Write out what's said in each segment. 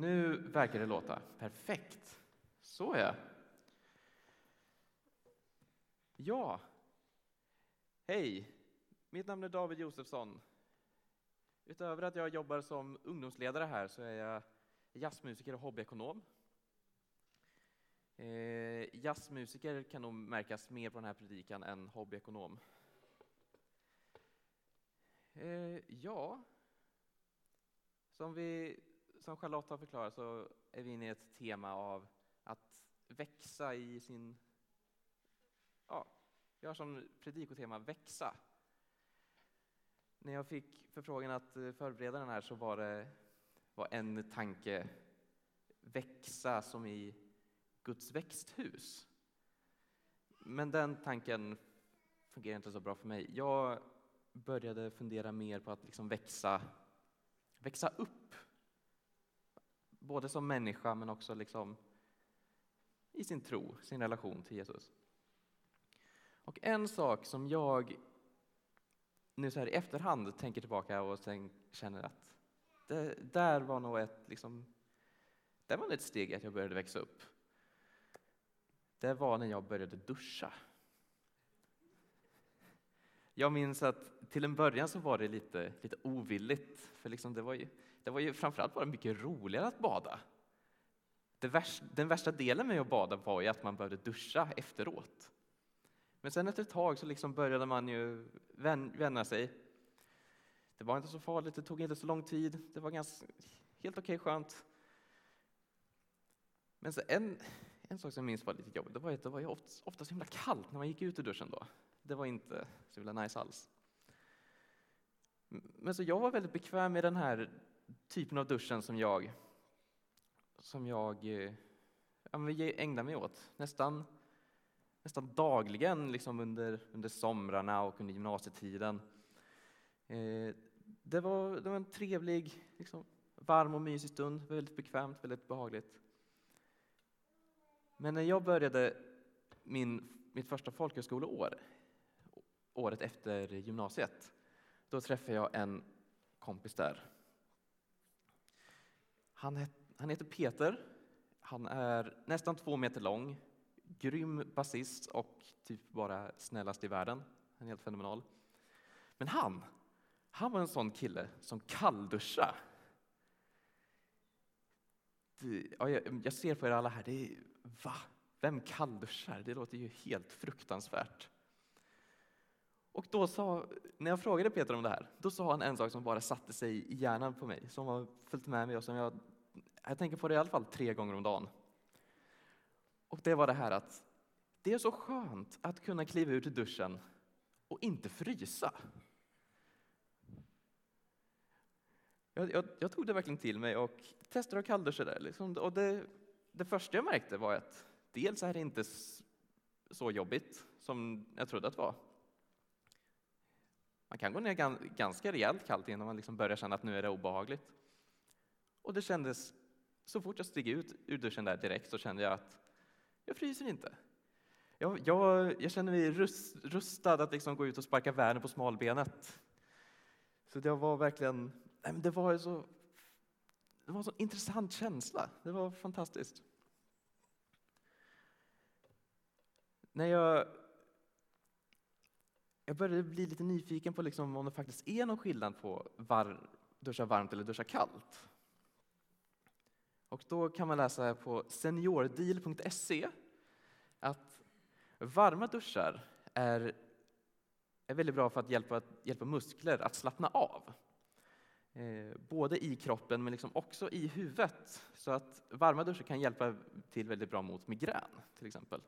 Nu verkar det låta perfekt. Så ja. Ja. Hej, mitt namn är David Josefsson. Utöver att jag jobbar som ungdomsledare här så är jag jazzmusiker och hobbyekonom. Eh, jazzmusiker kan nog märkas mer på den här predikan än hobbyekonom. Eh, ja, som, vi, som Charlotte har förklarat så är vi inne i ett tema av att växa i sin... Ja, vi har som predikotema växa. När jag fick förfrågan att eh, förbereda den här så var det var en tanke växa som i Guds växthus. Men den tanken fungerar inte så bra för mig. Jag började fundera mer på att liksom växa, växa upp. Både som människa men också liksom i sin tro, sin relation till Jesus. Och en sak som jag nu så här i efterhand tänker tillbaka och sen känner att det där var nog ett, liksom, det var ett steg att jag började växa upp. Det var när jag började duscha. Jag minns att till en början så var det lite, lite ovilligt, för liksom det, var ju, det var ju framförallt bara mycket roligare att bada. Värsta, den värsta delen med att bada var ju att man behövde duscha efteråt. Men sen efter ett tag så liksom började man ju vänja sig. Det var inte så farligt, det tog inte så lång tid, det var ganska, helt okej okay, skönt. Men så en, en sak som jag minns var lite jobbigt, det var att det var ju ofta, ofta så himla kallt när man gick ut ur duschen då. Det var inte så himla nice alls. Men så jag var väldigt bekväm med den här typen av duschen som jag, som jag eh, mig åt nästan, nästan dagligen liksom under, under somrarna och under gymnasietiden. Eh, det, var, det var en trevlig, liksom, varm och mysig stund, väldigt bekvämt, väldigt behagligt. Men när jag började min, mitt första folkhögskoleår, året efter gymnasiet, då träffade jag en kompis där. Han, het, han heter Peter, han är nästan två meter lång, grym basist och typ bara snällast i världen. Han är helt fenomenal. Men han, han var en sån kille som kallduschade. Ja, jag ser på er alla här, det är, va? Vem kallduschar? Det låter ju helt fruktansvärt. Och då sa, när jag frågade Peter om det här, då sa han en sak som bara satte sig i hjärnan på mig, som har följt med mig och som jag, jag tänker på det i alla fall tre gånger om dagen. Och det var det här att det är så skönt att kunna kliva ut ur duschen och inte frysa. Jag, jag, jag, tog det verkligen till mig och testade att kallduscha där. Liksom. Och det, det första jag märkte var att dels är det inte så jobbigt som jag trodde att det var. Man kan gå ner ganska rejält kallt innan man liksom börjar känna att nu är det obehagligt. Och det kändes, så fort jag steg ut ur duschen där direkt så kände jag att jag fryser inte. Jag, jag, jag känner mig rust, rustad att liksom gå ut och sparka världen på smalbenet. Så det var verkligen nej, det var så det var en så intressant känsla. Det var fantastiskt. När jag, jag började bli lite nyfiken på liksom om det faktiskt är någon skillnad på var, duscha varmt eller duscha kallt. Och då kan man läsa på seniordeal.se att varma duschar är, är väldigt bra för att hjälpa, hjälpa muskler att slappna av. Eh, både i kroppen men liksom också i huvudet. Så att varma duschar kan hjälpa till väldigt bra mot migrän till exempel.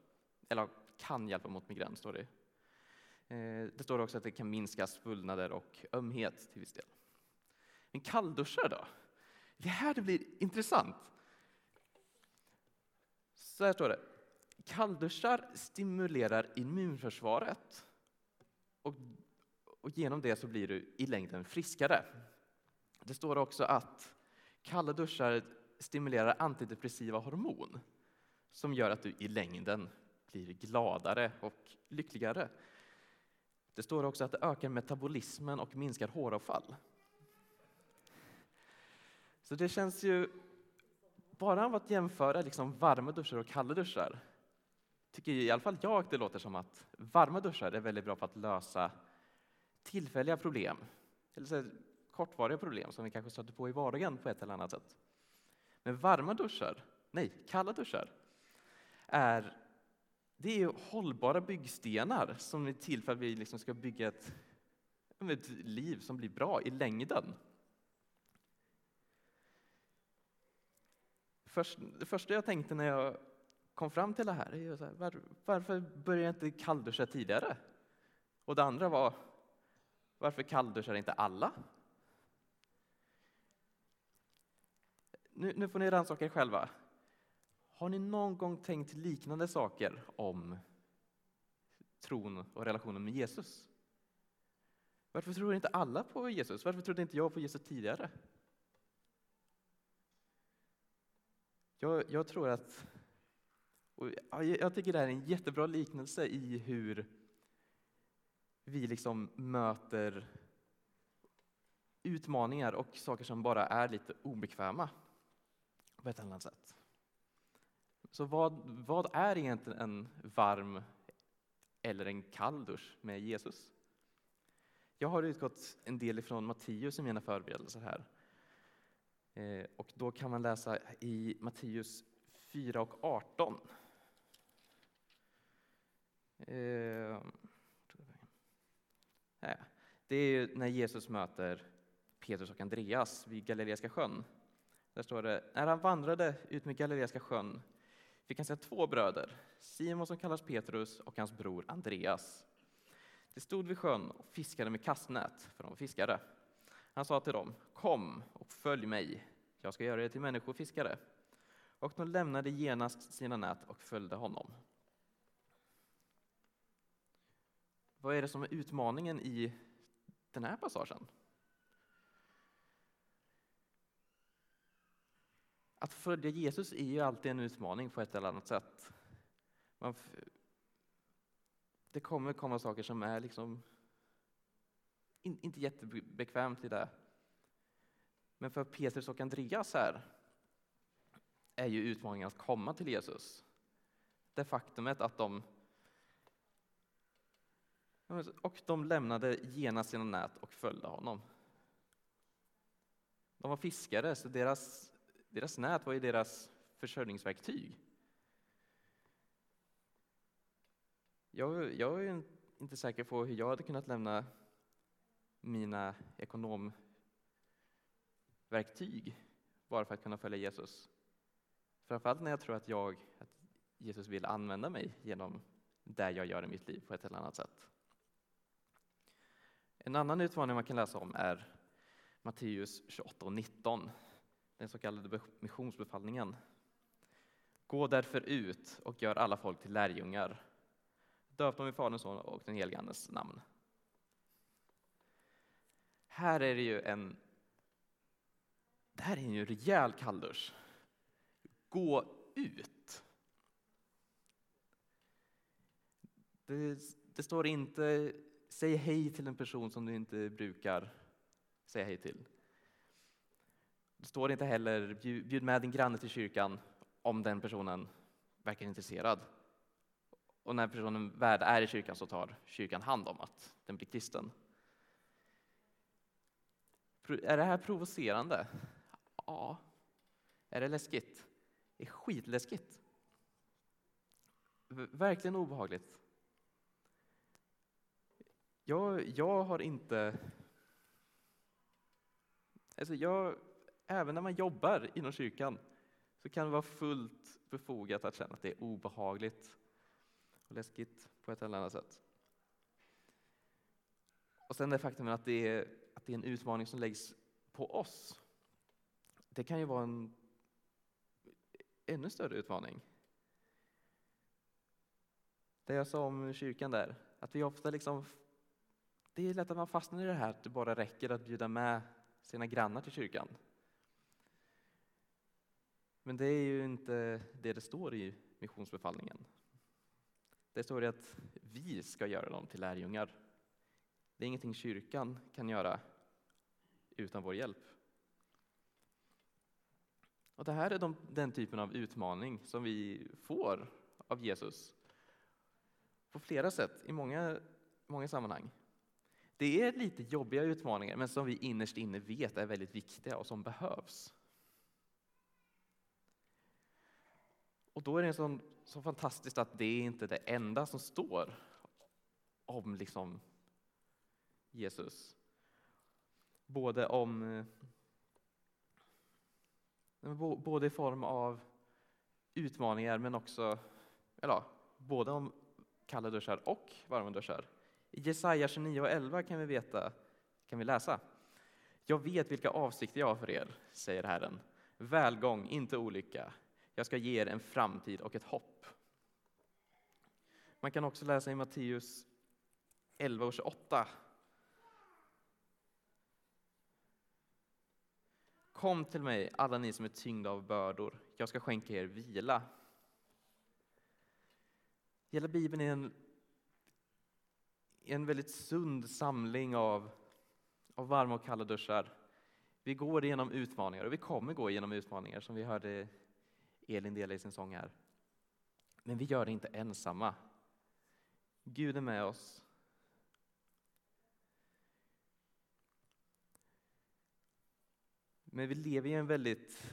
Eller kan hjälpa mot migrän står det. Eh, det står också att det kan minska svullnader och ömhet till viss del. Men kallduschar då? Det är här det blir intressant. Så här står det. Kallduschar stimulerar immunförsvaret och, och genom det så blir du i längden friskare. Det står också att kalla duschar stimulerar antidepressiva hormon som gör att du i längden blir gladare och lyckligare. Det står också att det ökar metabolismen och minskar håravfall. Så det känns ju bara av att jämföra liksom varma duschar och kalla duschar tycker i alla fall jag att det låter som att varma duschar är väldigt bra på att lösa tillfälliga problem, eller så kortvariga problem som vi kanske stöter på i vardagen på ett eller annat sätt. Men varma duschar, nej, kalla duschar, är, det är hållbara byggstenar som är till för att vi liksom ska bygga ett, ett liv som blir bra i längden. Först, det första jag tänkte när jag kom fram till det här är så här, var, varför började jag inte kallduscha tidigare? Och det andra var, varför kallduschar inte alla? Nu, nu får ni rannsaka er själva. Har ni någon gång tänkt liknande saker om tron och relationen med Jesus? Varför tror inte alla på Jesus? Varför trodde inte jag på Jesus tidigare? Jag, jag tror att, jag tycker det här är en jättebra liknelse i hur vi liksom möter utmaningar och saker som bara är lite obekväma på ett annat sätt. Så vad, vad är egentligen en varm eller en kall dusch med Jesus? Jag har utgått en del ifrån Matteus i mina förberedelser här. Eh, och då kan man läsa i Matteus 4 och 18. Ehm, det är när Jesus möter Petrus och Andreas vid Galileiska sjön. Där står det, när han vandrade ut med Galileiska sjön fick han se två bröder, Simon som kallas Petrus och hans bror Andreas. De stod vid sjön och fiskade med kastnät, för de var fiskare. Han sa till dem, kom och följ mig, jag ska göra er till människofiskare. Och de lämnade genast sina nät och följde honom. Vad är det som är utmaningen i den här passagen? Att följa Jesus är ju alltid en utmaning på ett eller annat sätt. Man, det kommer komma saker som är liksom in, inte jättebekvämt i det. Men för Petrus och Andreas här är ju utmaningen att komma till Jesus. Det faktumet att de och de lämnade genast sina nät och följde honom. De var fiskare, så deras deras nät var ju deras försörjningsverktyg. Jag, jag är inte säker på hur jag hade kunnat lämna mina ekonomverktyg bara för att kunna följa Jesus. Framförallt när jag tror att, jag, att Jesus vill använda mig genom det jag gör i mitt liv på ett eller annat sätt. En annan utmaning man kan läsa om är Matteus 28 och 19 den så kallade missionsbefallningen. Gå därför ut och gör alla folk till lärjungar. Döp dem i Faderns, Son och den helige Andes namn. Här är det ju en det här är ju en rejäl kalldusch. Gå ut. Det, det, står inte säg hej till en person som du inte brukar säga hej till. Det står inte heller bjud med din granne till kyrkan om den personen verkar intresserad. Och när personen väl är i kyrkan så tar kyrkan hand om att den blir kristen. Är det här provocerande? Ja. Är det läskigt? Det är skitläskigt. Verkligen obehagligt. Jag, jag har inte... Alltså jag även när man jobbar inom kyrkan så kan det vara fullt befogat att känna att det är obehagligt och läskigt på ett eller annat sätt. Och sen det faktum att det, är, att det är en utmaning som läggs på oss. Det kan ju vara en ännu större utmaning. Det jag sa om kyrkan där, att vi ofta liksom det är lätt att man fastnar i det här att det bara räcker att bjuda med sina grannar till kyrkan. Men det är ju inte det det står i missionsbefallningen. Det står att vi ska göra dem till lärjungar. Det är ingenting kyrkan kan göra utan vår hjälp. Och det här är de, den typen av utmaning som vi får av Jesus. På flera sätt, i många, många sammanhang. Det är lite jobbiga utmaningar, men som vi innerst inne vet är väldigt viktiga och som behövs. Och då är det så, så fantastiskt att det är inte det enda som står om liksom Jesus. Både om eh, både i form av utmaningar men också, eller både om kalla duschar och varma duschar. I Jesaja 29 och 11 kan vi veta, kan vi läsa. Jag vet vilka avsikter jag har för er, säger Herren. Välgång, inte olycka. Jag ska ge er en framtid och ett hopp. Man kan också läsa i Matteus 11 och 28. Kom till mig, alla ni som är tyngda av bördor. Jag ska skänka er vila. Hela Bibeln är en, en väldigt sund samling av, av varma och kalla duschar. Vi går igenom utmaningar och vi kommer gå igenom utmaningar som vi hörde Elin dela i sin sång här. Men vi gör det inte ensamma. Gud är med oss. Men vi lever i en väldigt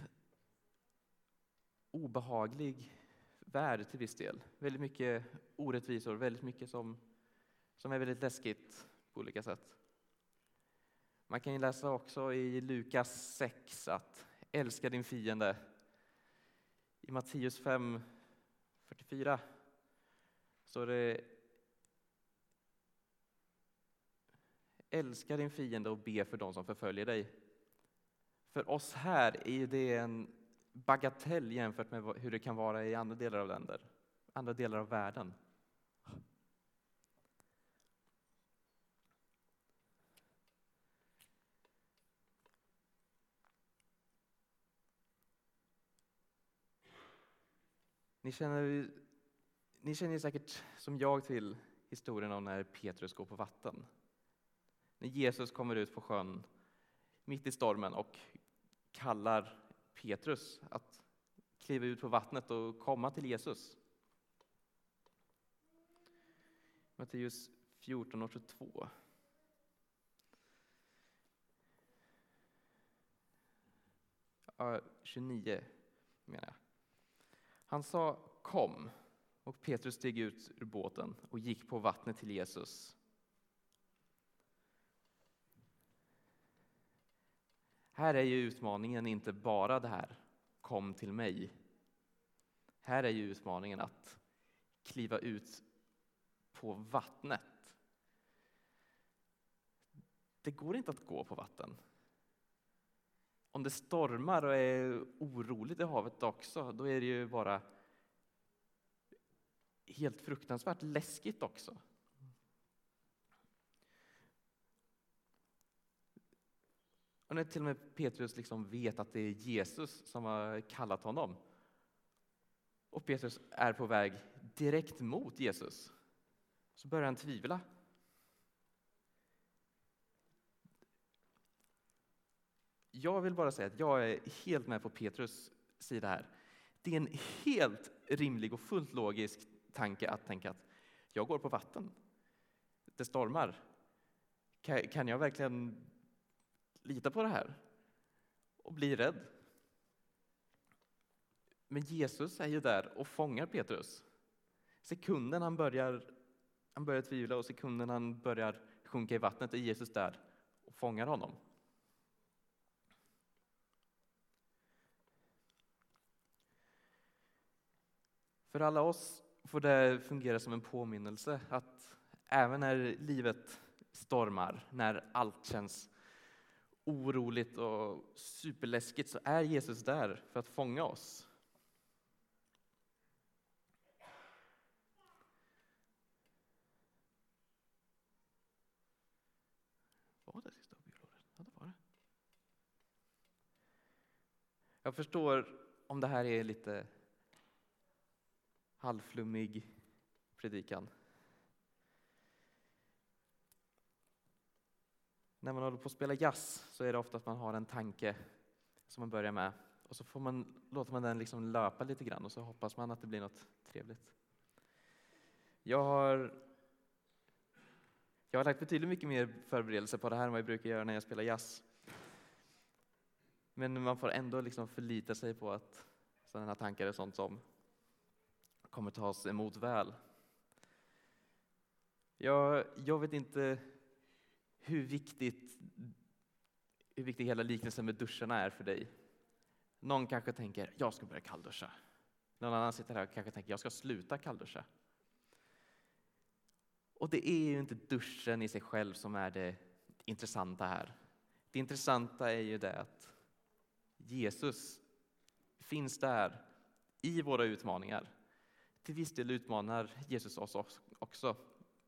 obehaglig värld till viss del. Väldigt mycket orättvisor, väldigt mycket som, som är väldigt läskigt på olika sätt. Man kan ju läsa också i Lukas 6 att älska din fiende. I Matteus 5, 44 står det Älska din fiende och be för dem som förföljer dig. För oss här är det en bagatell jämfört med hur det kan vara i andra delar av länder, andra delar av världen. Ni känner, ni känner säkert som jag till historien om när Petrus går på vatten. När Jesus kommer ut på sjön mitt i stormen och kallar Petrus att kliva ut på vattnet och komma till Jesus. Matteus 14 och 22. Ja, 29 menar jag. Han sa kom och Petrus steg ut ur båten och gick på vattnet till Jesus. Här är ju utmaningen inte bara det här, kom till mig. Här är ju utmaningen att kliva ut på vattnet. Det går inte att gå på vatten. Om det stormar och är oroligt i havet också, då är det ju bara helt fruktansvärt läskigt också. Och när till och med Petrus liksom vet att det är Jesus som har kallat honom och Petrus är på väg direkt mot Jesus så börjar han tvivla. Jag vill bara säga att jag är helt med på Petrus sida här. Det är en helt rimlig och fullt logisk tanke att tänka att jag går på vatten. Det stormar. Kan jag verkligen lita på det här och bli rädd. Men Jesus är ju där och fångar Petrus. Sekunden han börjar, han börjar tvivla och sekunden han börjar sjunka i vattnet är Jesus där och fångar honom. För alla oss får det fungera som en påminnelse att även när livet stormar, när allt känns oroligt och superläskigt så är Jesus där för att fånga oss. Var det sista bibelordet? Ja, det var det. Jag förstår om det här är lite halvflummig predikan. När man håller på att spela jazz så är det ofta att man har en tanke som man börjar med och så får man, låter man den liksom löpa lite grann och så hoppas man att det blir något trevligt. Jag har, jag har lagt betydligt mycket mer förberedelse på det här än vad jag brukar göra när jag spelar jazz. Men man får ändå liksom förlita sig på att sådana tankar är sånt som kommer tas emot väl. Jag, jag vet inte hur viktigt hur viktig hela liknelsen med duscharna är för dig. Någon kanske tänker, jag ska börja kallduscha. Någon annan sitter här och kanske tänker, jag ska sluta kallduscha. Och det är ju inte duschen i sig själv som är det intressanta här. Det intressanta är ju det att Jesus finns där i våra utmaningar. Till viss del utmanar Jesus oss också.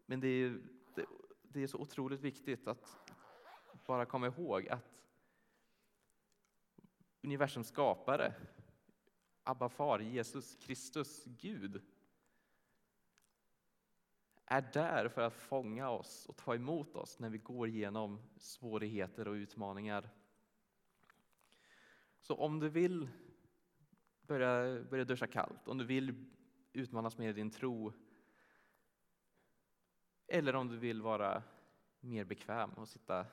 Men det är, det är så otroligt viktigt att bara komma ihåg att universums skapare, Abba far, Jesus Kristus, Gud, är där för att fånga oss och ta emot oss när vi går igenom svårigheter och utmaningar. Så om du vill börja, börja duscha kallt, om du vill utmanas med din tro eller om du vill vara mer bekväm och sitta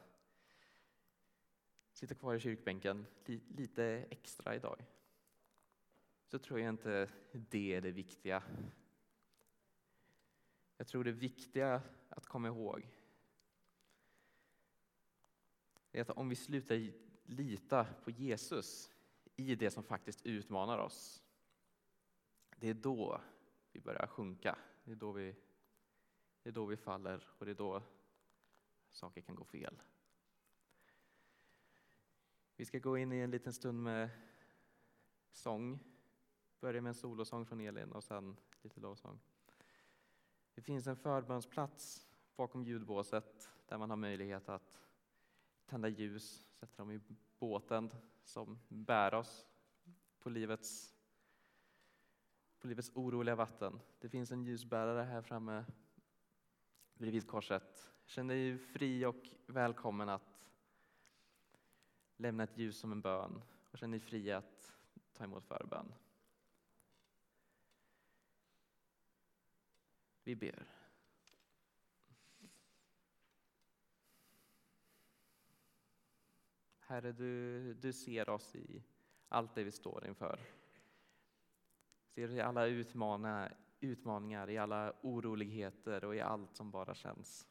sitta kvar i kyrkbänken lite extra idag så tror jag inte det är det viktiga. Jag tror det viktiga att komma ihåg är att om vi slutar lita på Jesus i det som faktiskt utmanar oss, det är då vi börjar sjunka. Det är då vi, det är då vi faller och det är då saker kan gå fel. Vi ska gå in i en liten stund med sång. Börja med en solosång från Elin och sen lite lovsång. Det finns en förbönsplats bakom ljudbåset där man har möjlighet att tända ljus, sätta dem i båten som bär oss på livets, på livets oroliga vatten. Det finns en ljusbärare här framme bredvid korset. Känn dig fri och välkommen att lämna ett ljus som en bön och känn dig fri att ta emot förbön. Vi ber. Herre, du, du ser oss i allt det vi står inför. Ser alla utmaningar utmaningar, i alla oroligheter och i allt som bara känns,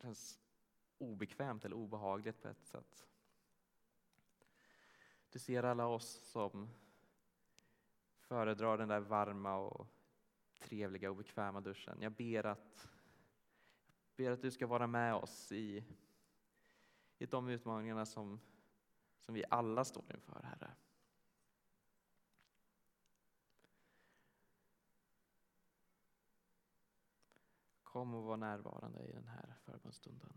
känns obekvämt eller obehagligt på ett sätt. Du ser alla oss som föredrar den där varma och trevliga och bekväma duschen. Jag ber att, ber att du ska vara med oss i, i de utmaningarna som, som vi alla står inför, Herre. Kom och var närvarande i den här förbönstunden.